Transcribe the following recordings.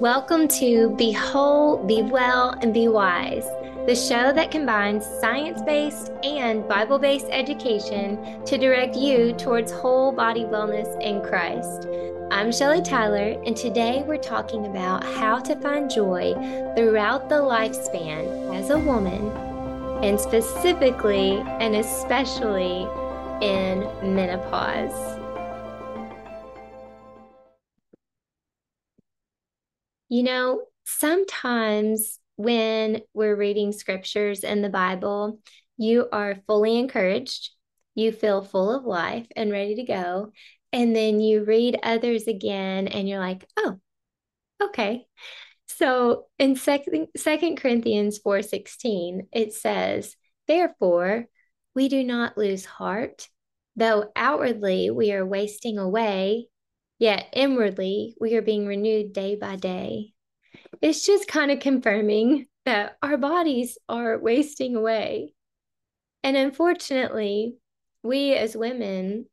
Welcome to Be Whole, Be Well, and Be Wise, the show that combines science based and Bible based education to direct you towards whole body wellness in Christ. I'm Shelly Tyler, and today we're talking about how to find joy throughout the lifespan as a woman, and specifically and especially in menopause. You know, sometimes when we're reading scriptures in the Bible, you are fully encouraged, you feel full of life and ready to go. And then you read others again and you're like, oh, okay. So in second, second Corinthians 4:16, it says, Therefore, we do not lose heart, though outwardly we are wasting away, Yet inwardly, we are being renewed day by day. It's just kind of confirming that our bodies are wasting away. And unfortunately, we as women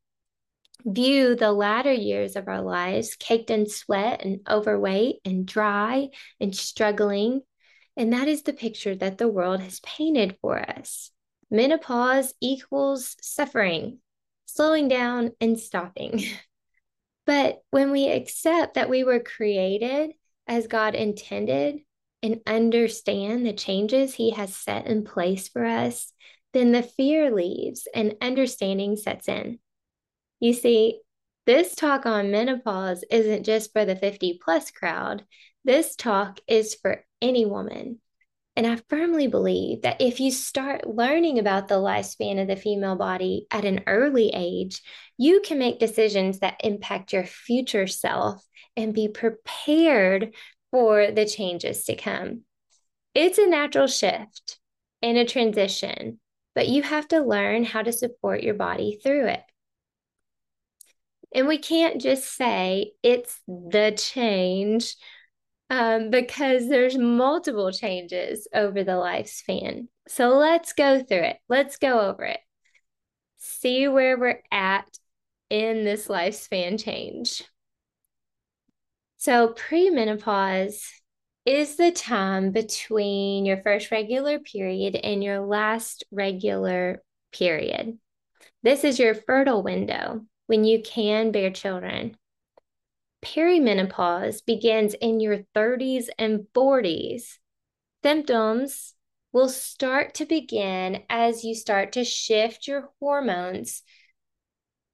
view the latter years of our lives caked in sweat and overweight and dry and struggling. And that is the picture that the world has painted for us. Menopause equals suffering, slowing down and stopping. But when we accept that we were created as God intended and understand the changes He has set in place for us, then the fear leaves and understanding sets in. You see, this talk on menopause isn't just for the 50 plus crowd. This talk is for any woman. And I firmly believe that if you start learning about the lifespan of the female body at an early age, you can make decisions that impact your future self and be prepared for the changes to come. It's a natural shift and a transition, but you have to learn how to support your body through it. And we can't just say it's the change um, because there's multiple changes over the lifespan. So let's go through it. Let's go over it. See where we're at in this lifespan change. So, premenopause is the time between your first regular period and your last regular period. This is your fertile window when you can bear children. Perimenopause begins in your 30s and 40s. Symptoms will start to begin as you start to shift your hormones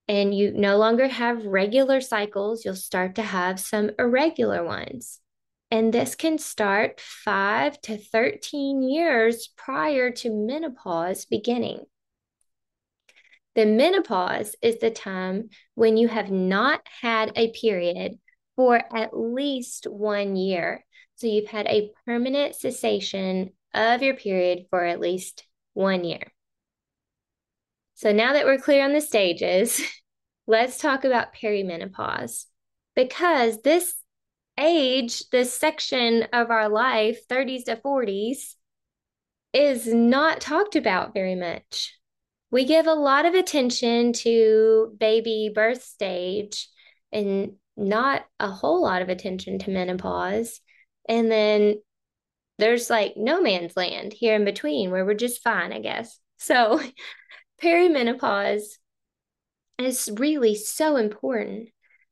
and you no longer have regular cycles, you'll start to have some irregular ones. And this can start five to 13 years prior to menopause beginning. The menopause is the time when you have not had a period for at least one year. So you've had a permanent cessation of your period for at least one year. So now that we're clear on the stages, let's talk about perimenopause because this age, this section of our life, 30s to 40s, is not talked about very much. We give a lot of attention to baby birth stage and not a whole lot of attention to menopause. And then there's like no man's land here in between where we're just fine, I guess. So, perimenopause is really so important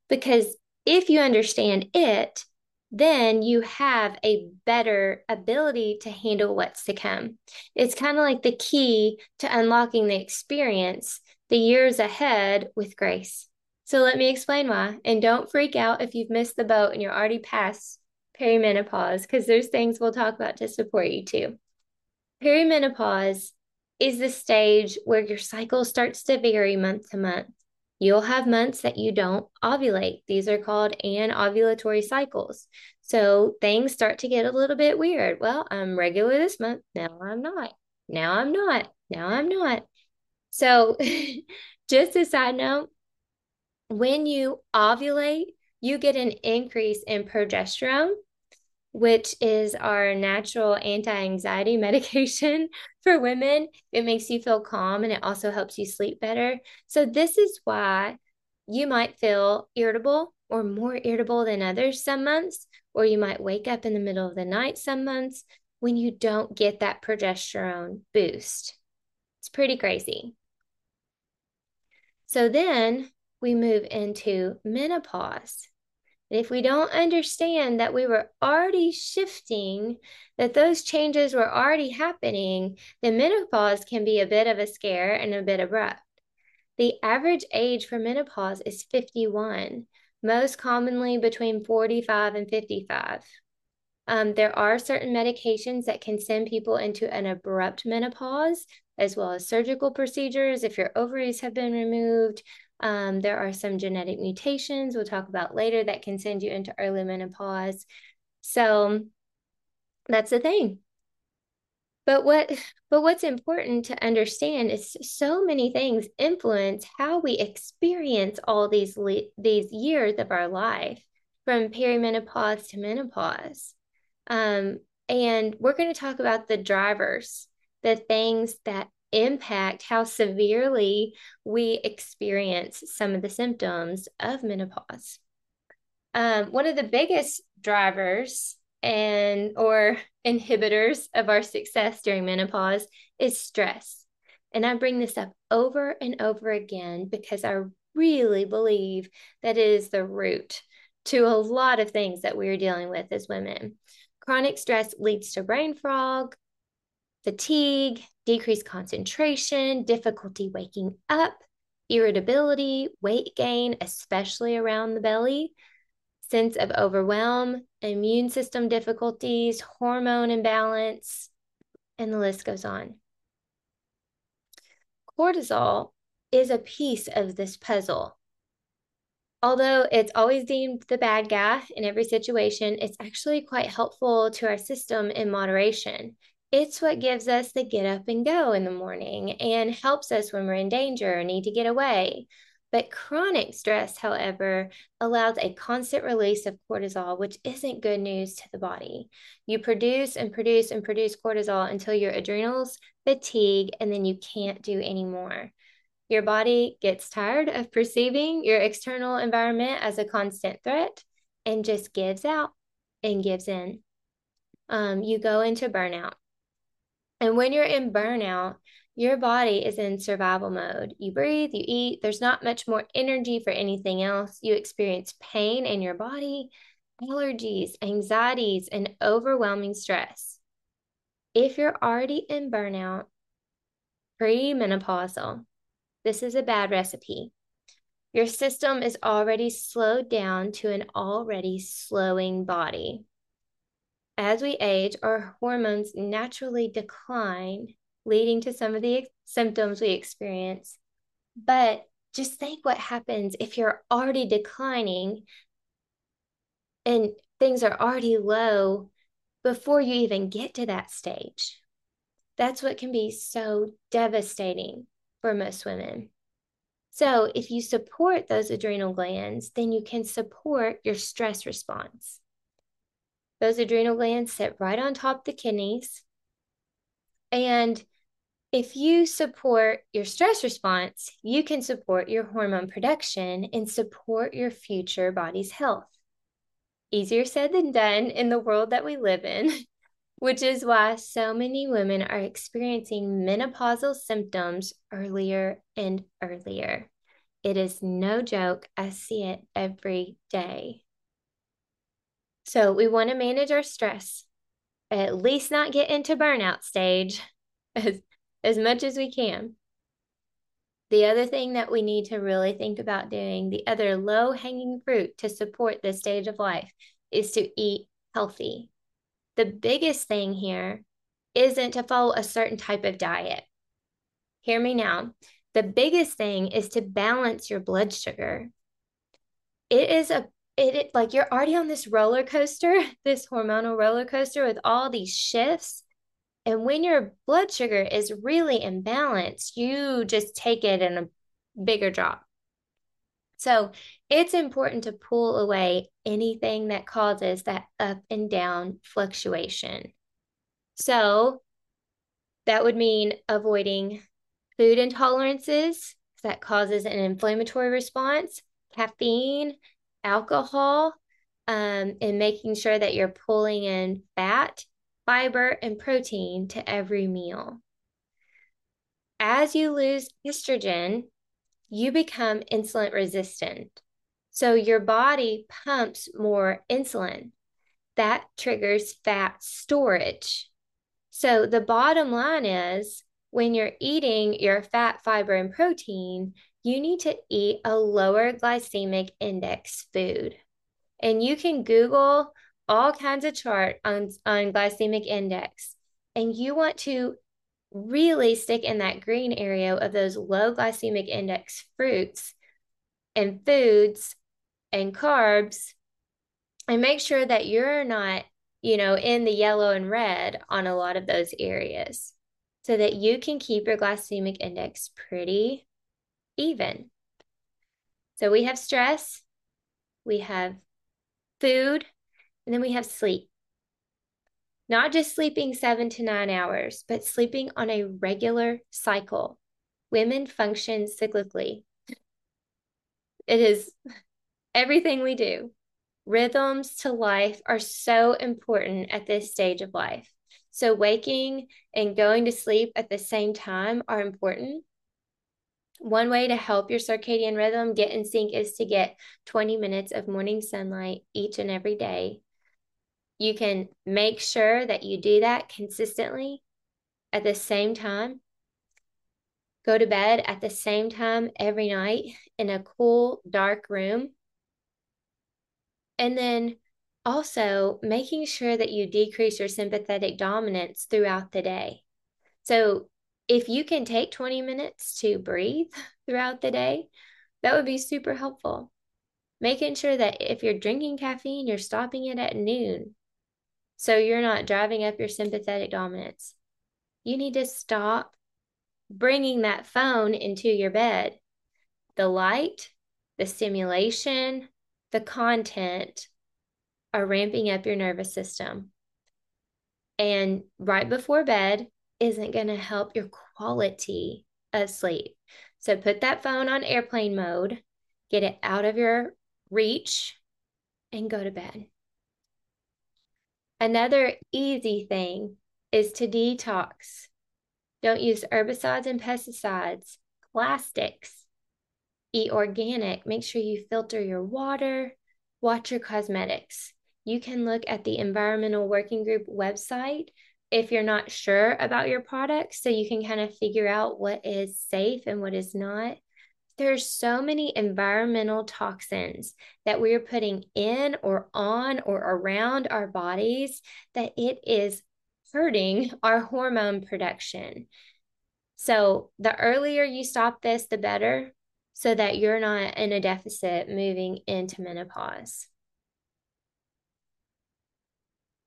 because if you understand it, then you have a better ability to handle what's to come. It's kind of like the key to unlocking the experience the years ahead with grace. So let me explain why. And don't freak out if you've missed the boat and you're already past perimenopause, because there's things we'll talk about to support you too. Perimenopause is the stage where your cycle starts to vary month to month. You'll have months that you don't ovulate. These are called anovulatory cycles. So things start to get a little bit weird. Well, I'm regular this month. Now I'm not. Now I'm not. Now I'm not. So, just a side note when you ovulate, you get an increase in progesterone, which is our natural anti anxiety medication for women. It makes you feel calm and it also helps you sleep better. So, this is why you might feel irritable or more irritable than others some months, or you might wake up in the middle of the night some months when you don't get that progesterone boost. It's pretty crazy. So then we move into menopause. If we don't understand that we were already shifting, that those changes were already happening, then menopause can be a bit of a scare and a bit abrupt. The average age for menopause is 51, most commonly between 45 and 55. Um, there are certain medications that can send people into an abrupt menopause, as well as surgical procedures if your ovaries have been removed. Um, there are some genetic mutations we'll talk about later that can send you into early menopause. So that's the thing. But what but what's important to understand is so many things influence how we experience all these le- these years of our life from perimenopause to menopause. Um, and we're going to talk about the drivers, the things that impact how severely we experience some of the symptoms of menopause. Um, one of the biggest drivers and or inhibitors of our success during menopause is stress. And I bring this up over and over again because I really believe that it is the root to a lot of things that we're dealing with as women. Chronic stress leads to brain fog, fatigue, decreased concentration, difficulty waking up, irritability, weight gain, especially around the belly, sense of overwhelm, immune system difficulties, hormone imbalance, and the list goes on. Cortisol is a piece of this puzzle. Although it's always deemed the bad guy in every situation, it's actually quite helpful to our system in moderation. It's what gives us the get up and go in the morning and helps us when we're in danger or need to get away. But chronic stress, however, allows a constant release of cortisol, which isn't good news to the body. You produce and produce and produce cortisol until your adrenals fatigue and then you can't do anymore. Your body gets tired of perceiving your external environment as a constant threat and just gives out and gives in. Um, you go into burnout. And when you're in burnout, your body is in survival mode. You breathe, you eat, there's not much more energy for anything else. You experience pain in your body, allergies, anxieties, and overwhelming stress. If you're already in burnout, premenopausal, this is a bad recipe. Your system is already slowed down to an already slowing body. As we age, our hormones naturally decline, leading to some of the symptoms we experience. But just think what happens if you're already declining and things are already low before you even get to that stage. That's what can be so devastating for most women. So, if you support those adrenal glands, then you can support your stress response. Those adrenal glands sit right on top the kidneys. And if you support your stress response, you can support your hormone production and support your future body's health. Easier said than done in the world that we live in. which is why so many women are experiencing menopausal symptoms earlier and earlier. It is no joke. I see it every day. So, we want to manage our stress, at least not get into burnout stage as, as much as we can. The other thing that we need to really think about doing, the other low hanging fruit to support this stage of life, is to eat healthy the biggest thing here isn't to follow a certain type of diet. Hear me now. The biggest thing is to balance your blood sugar. It is a it, it like you're already on this roller coaster, this hormonal roller coaster with all these shifts. And when your blood sugar is really imbalanced, you just take it in a bigger drop. So it's important to pull away anything that causes that up and down fluctuation. So that would mean avoiding food intolerances that causes an inflammatory response, caffeine, alcohol um, and making sure that you're pulling in fat, fiber, and protein to every meal. As you lose estrogen, you become insulin resistant. So your body pumps more insulin. That triggers fat storage. So the bottom line is when you're eating your fat, fiber, and protein, you need to eat a lower glycemic index food. And you can Google all kinds of chart on, on glycemic index. And you want to really stick in that green area of those low glycemic index fruits and foods and carbs and make sure that you're not, you know, in the yellow and red on a lot of those areas so that you can keep your glycemic index pretty even. So we have stress, we have food, and then we have sleep. Not just sleeping seven to nine hours, but sleeping on a regular cycle. Women function cyclically. It is everything we do. Rhythms to life are so important at this stage of life. So, waking and going to sleep at the same time are important. One way to help your circadian rhythm get in sync is to get 20 minutes of morning sunlight each and every day. You can make sure that you do that consistently at the same time. Go to bed at the same time every night in a cool, dark room and then also making sure that you decrease your sympathetic dominance throughout the day. So if you can take 20 minutes to breathe throughout the day, that would be super helpful. Making sure that if you're drinking caffeine, you're stopping it at noon. So you're not driving up your sympathetic dominance. You need to stop bringing that phone into your bed. The light, the stimulation, the content are ramping up your nervous system. And right before bed isn't going to help your quality of sleep. So put that phone on airplane mode, get it out of your reach, and go to bed. Another easy thing is to detox. Don't use herbicides and pesticides, plastics, eat organic, make sure you filter your water, watch your cosmetics. You can look at the Environmental Working Group website if you're not sure about your products so you can kind of figure out what is safe and what is not. There's so many environmental toxins that we're putting in or on or around our bodies that it is hurting our hormone production. So, the earlier you stop this, the better so that you're not in a deficit moving into menopause.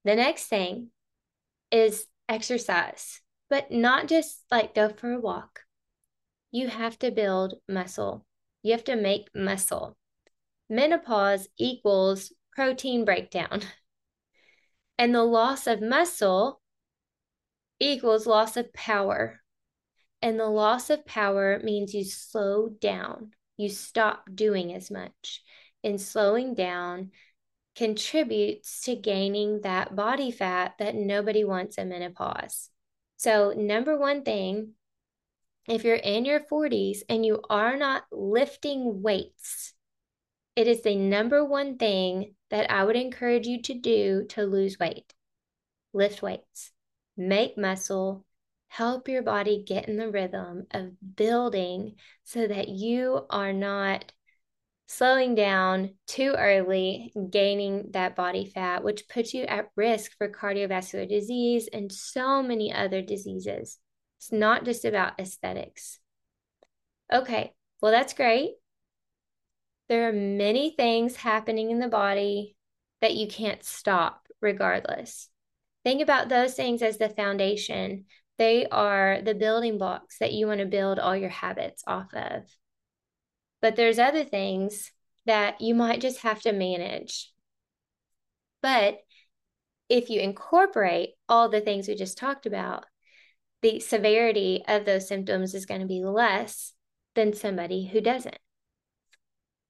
The next thing is exercise, but not just like go for a walk. You have to build muscle. You have to make muscle. Menopause equals protein breakdown. And the loss of muscle equals loss of power. And the loss of power means you slow down, you stop doing as much. And slowing down contributes to gaining that body fat that nobody wants in menopause. So, number one thing, if you're in your 40s and you are not lifting weights, it is the number one thing that I would encourage you to do to lose weight. Lift weights, make muscle, help your body get in the rhythm of building so that you are not slowing down too early, gaining that body fat, which puts you at risk for cardiovascular disease and so many other diseases. It's not just about aesthetics. Okay, well, that's great. There are many things happening in the body that you can't stop regardless. Think about those things as the foundation they are the building blocks that you want to build all your habits off of. But there's other things that you might just have to manage. But if you incorporate all the things we just talked about, the severity of those symptoms is going to be less than somebody who doesn't.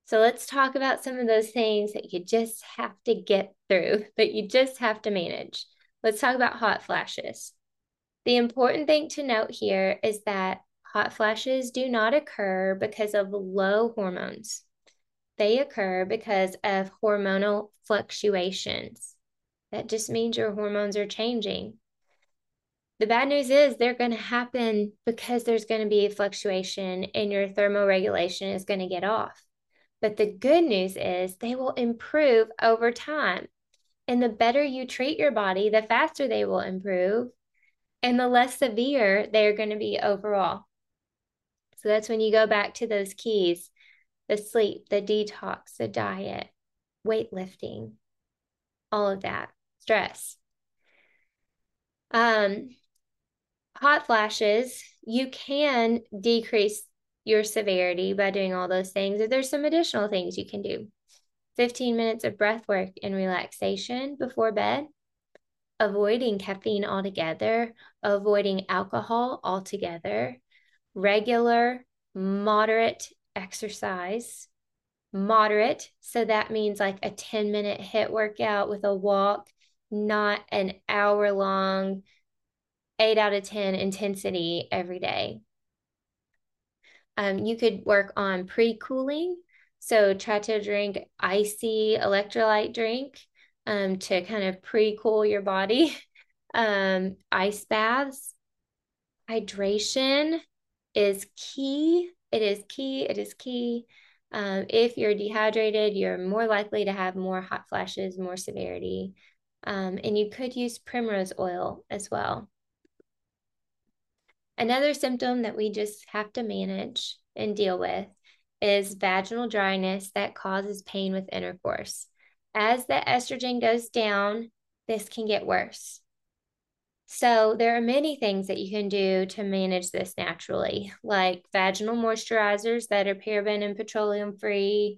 So let's talk about some of those things that you just have to get through, that you just have to manage. Let's talk about hot flashes. The important thing to note here is that hot flashes do not occur because of low hormones. They occur because of hormonal fluctuations. That just means your hormones are changing. The bad news is they're going to happen because there's going to be a fluctuation and your thermoregulation is going to get off. But the good news is they will improve over time. And the better you treat your body, the faster they will improve and the less severe they're going to be overall. So that's when you go back to those keys the sleep, the detox, the diet, weightlifting, all of that, stress. Um, hot flashes, you can decrease your severity by doing all those things. There's some additional things you can do. 15 minutes of breath work and relaxation before bed, avoiding caffeine altogether, avoiding alcohol altogether, regular, moderate exercise. Moderate, so that means like a 10 minute HIIT workout with a walk, not an hour long, eight out of 10 intensity every day. Um, you could work on pre cooling. So try to drink icy electrolyte drink um, to kind of pre cool your body. Um, ice baths, hydration is key. It is key. It is key. Um, if you're dehydrated, you're more likely to have more hot flashes, more severity. Um, and you could use primrose oil as well. Another symptom that we just have to manage and deal with is vaginal dryness that causes pain with intercourse. As the estrogen goes down, this can get worse. So, there are many things that you can do to manage this naturally, like vaginal moisturizers that are paraben and petroleum free,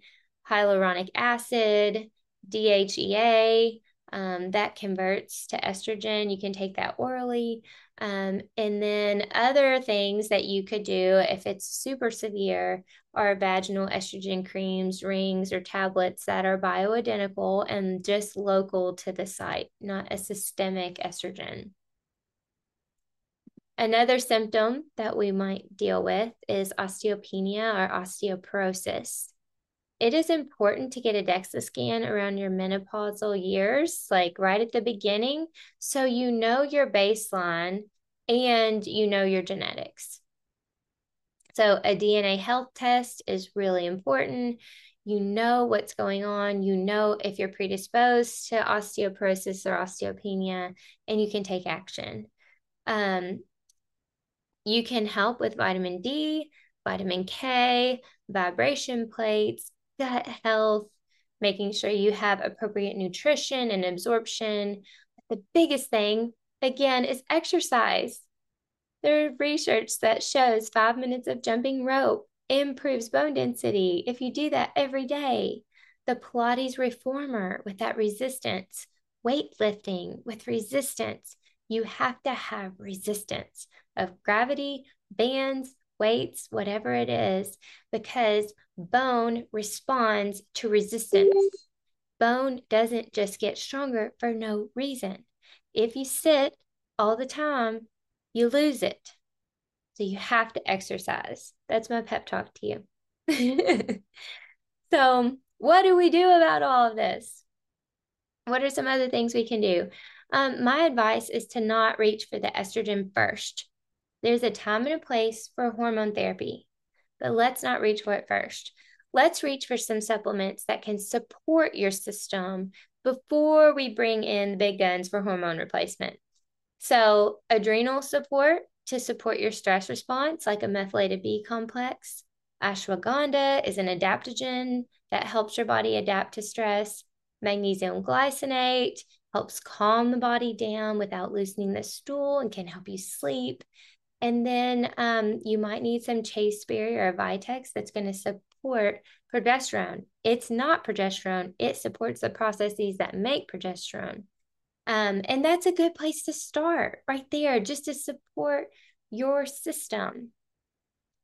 hyaluronic acid, DHEA, um, that converts to estrogen. You can take that orally. Um, and then other things that you could do if it's super severe are vaginal estrogen creams, rings, or tablets that are bioidentical and just local to the site, not a systemic estrogen. Another symptom that we might deal with is osteopenia or osteoporosis it is important to get a DEXA scan around your menopausal years, like right at the beginning, so you know your baseline and you know your genetics. So, a DNA health test is really important. You know what's going on, you know if you're predisposed to osteoporosis or osteopenia, and you can take action. Um, you can help with vitamin D, vitamin K, vibration plates, gut health, making sure you have appropriate nutrition and absorption. The biggest thing, again, is exercise. There's research that shows five minutes of jumping rope improves bone density if you do that every day. The Pilates reformer with that resistance, weightlifting with resistance. You have to have resistance of gravity, bands, weights, whatever it is, because bone responds to resistance. Bone doesn't just get stronger for no reason. If you sit all the time, you lose it. So you have to exercise. That's my pep talk to you. so, what do we do about all of this? What are some other things we can do? Um, my advice is to not reach for the estrogen first. There's a time and a place for hormone therapy, but let's not reach for it first. Let's reach for some supplements that can support your system before we bring in the big guns for hormone replacement. So, adrenal support to support your stress response, like a methylated B complex. Ashwagandha is an adaptogen that helps your body adapt to stress. Magnesium glycinate helps calm the body down without loosening the stool and can help you sleep. And then um, you might need some Chasteberry or Vitex that's going to support progesterone. It's not progesterone, it supports the processes that make progesterone. Um, and that's a good place to start right there, just to support your system.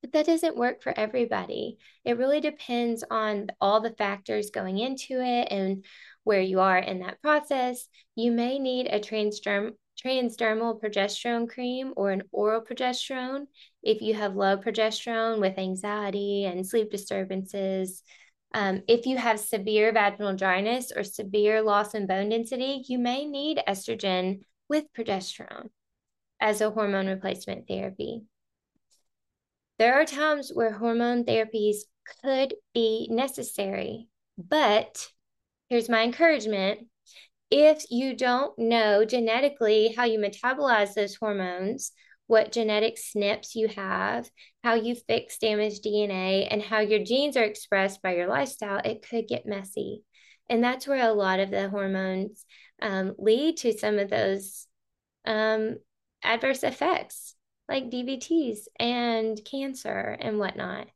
But that doesn't work for everybody. It really depends on all the factors going into it and where you are in that process. You may need a transderm transdermal progesterone cream or an oral progesterone if you have low progesterone with anxiety and sleep disturbances. Um, if you have severe vaginal dryness or severe loss in bone density, you may need estrogen with progesterone as a hormone replacement therapy. There are times where hormone therapies could be necessary, but here's my encouragement if you don't know genetically how you metabolize those hormones, what genetic SNPs you have, how you fix damaged DNA, and how your genes are expressed by your lifestyle, it could get messy. And that's where a lot of the hormones um, lead to some of those um, adverse effects, like DVTs and cancer and whatnot.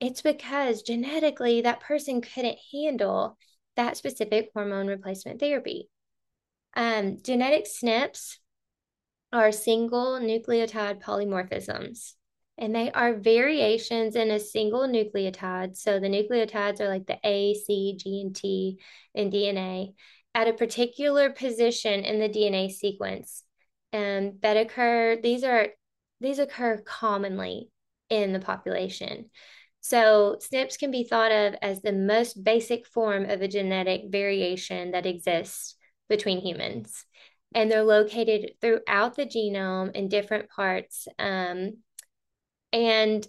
It's because genetically that person couldn't handle that specific hormone replacement therapy. Um, genetic SNPs are single nucleotide polymorphisms, and they are variations in a single nucleotide. So the nucleotides are like the A, C, G, and T in DNA at a particular position in the DNA sequence. And um, that occur, these are these occur commonly in the population. So, SNPs can be thought of as the most basic form of a genetic variation that exists between humans. And they're located throughout the genome in different parts. Um, and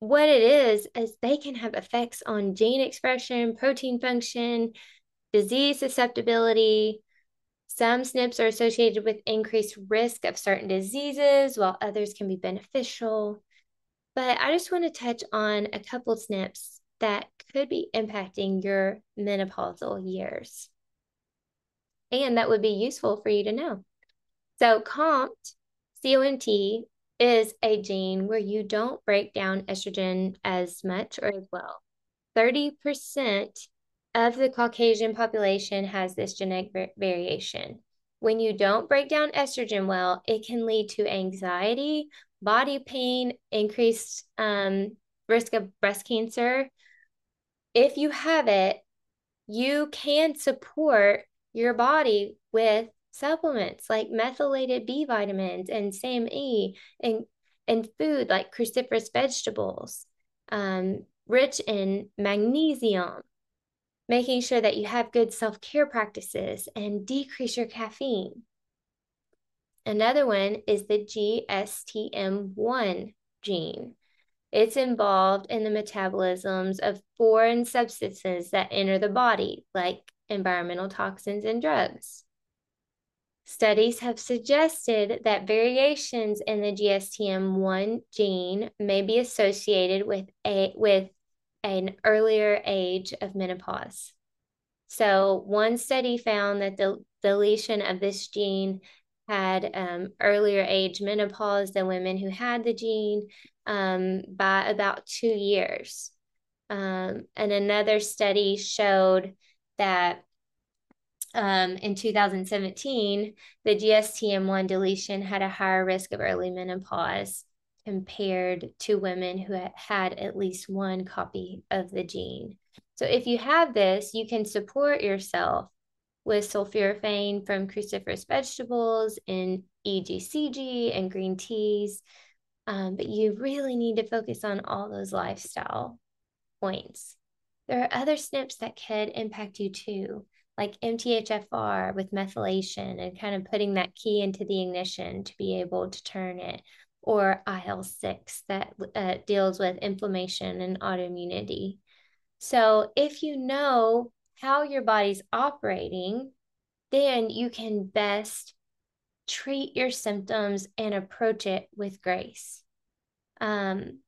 what it is, is they can have effects on gene expression, protein function, disease susceptibility. Some SNPs are associated with increased risk of certain diseases, while others can be beneficial. But I just want to touch on a couple SNPs that could be impacting your menopausal years. And that would be useful for you to know. So, COMT, COMT, is a gene where you don't break down estrogen as much or as well. 30% of the Caucasian population has this genetic variation. When you don't break down estrogen well, it can lead to anxiety, body pain, increased um, risk of breast cancer. If you have it, you can support your body with supplements like methylated B vitamins and SAMe and, and food like cruciferous vegetables, um, rich in magnesium, making sure that you have good self care practices and decrease your caffeine. Another one is the GSTM1 gene. It's involved in the metabolisms of foreign substances that enter the body, like environmental toxins and drugs. Studies have suggested that variations in the GSTM1 gene may be associated with a with an earlier age of menopause. So, one study found that the deletion of this gene had um, earlier age menopause than women who had the gene um, by about two years. Um, and another study showed that um, in 2017, the GSTM1 deletion had a higher risk of early menopause compared to women who had at least one copy of the gene. So if you have this, you can support yourself with sulforaphane from cruciferous vegetables and EGCG and green teas. Um, but you really need to focus on all those lifestyle points. There are other SNPs that could impact you too, like MTHFR with methylation and kind of putting that key into the ignition to be able to turn it, or IL 6 that uh, deals with inflammation and autoimmunity. So if you know how your body's operating, then you can best treat your symptoms and approach it with grace. Um,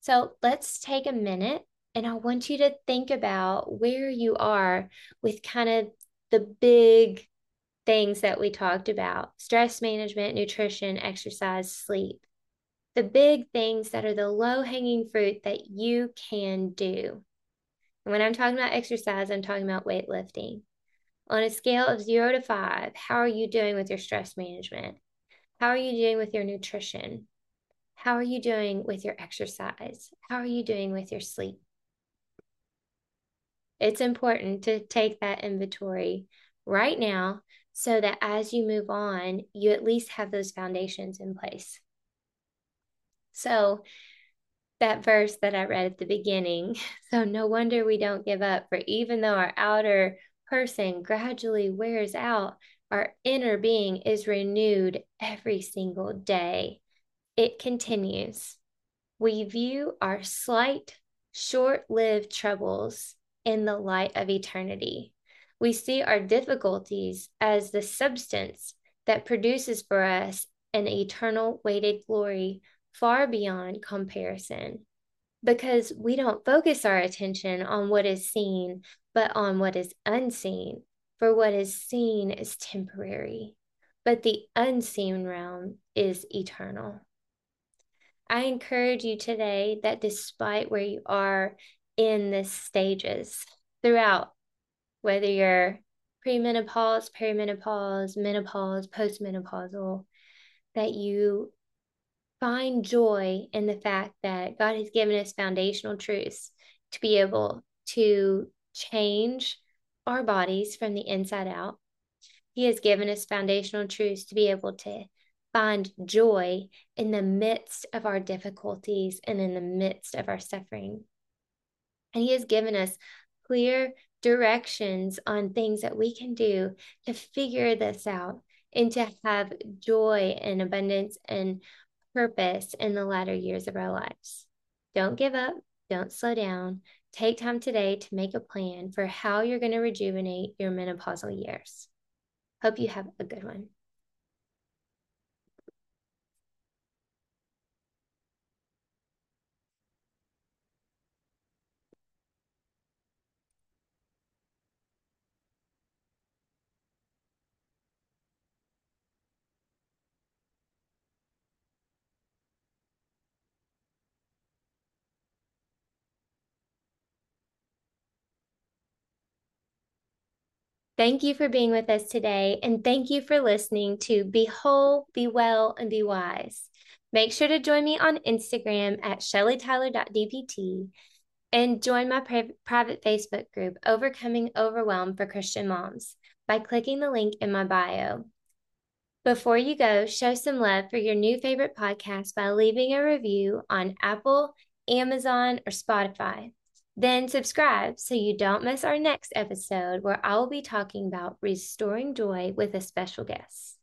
so let's take a minute and I want you to think about where you are with kind of the big things that we talked about stress management, nutrition, exercise, sleep. The big things that are the low hanging fruit that you can do. When I'm talking about exercise, I'm talking about weightlifting. On a scale of zero to five, how are you doing with your stress management? How are you doing with your nutrition? How are you doing with your exercise? How are you doing with your sleep? It's important to take that inventory right now so that as you move on, you at least have those foundations in place. So, that verse that I read at the beginning, so no wonder we don't give up, for even though our outer person gradually wears out, our inner being is renewed every single day. It continues. We view our slight, short lived troubles in the light of eternity. We see our difficulties as the substance that produces for us an eternal weighted glory far beyond comparison. Because we don't focus our attention on what is seen, but on what is unseen. For what is seen is temporary, but the unseen realm is eternal. I encourage you today that despite where you are in the stages throughout, whether you're premenopause, perimenopause, menopause, postmenopausal, that you find joy in the fact that God has given us foundational truths to be able to change our bodies from the inside out. He has given us foundational truths to be able to find joy in the midst of our difficulties and in the midst of our suffering. And He has given us clear directions on things that we can do to figure this out and to have joy and abundance and purpose in the latter years of our lives. Don't give up, don't slow down. Take time today to make a plan for how you're going to rejuvenate your menopausal years. Hope you have a good one. Thank you for being with us today, and thank you for listening to Be Whole, Be Well, and Be Wise. Make sure to join me on Instagram at shellytyler.dpt and join my pri- private Facebook group, Overcoming Overwhelm for Christian Moms, by clicking the link in my bio. Before you go, show some love for your new favorite podcast by leaving a review on Apple, Amazon, or Spotify. Then subscribe so you don't miss our next episode where I will be talking about restoring joy with a special guest.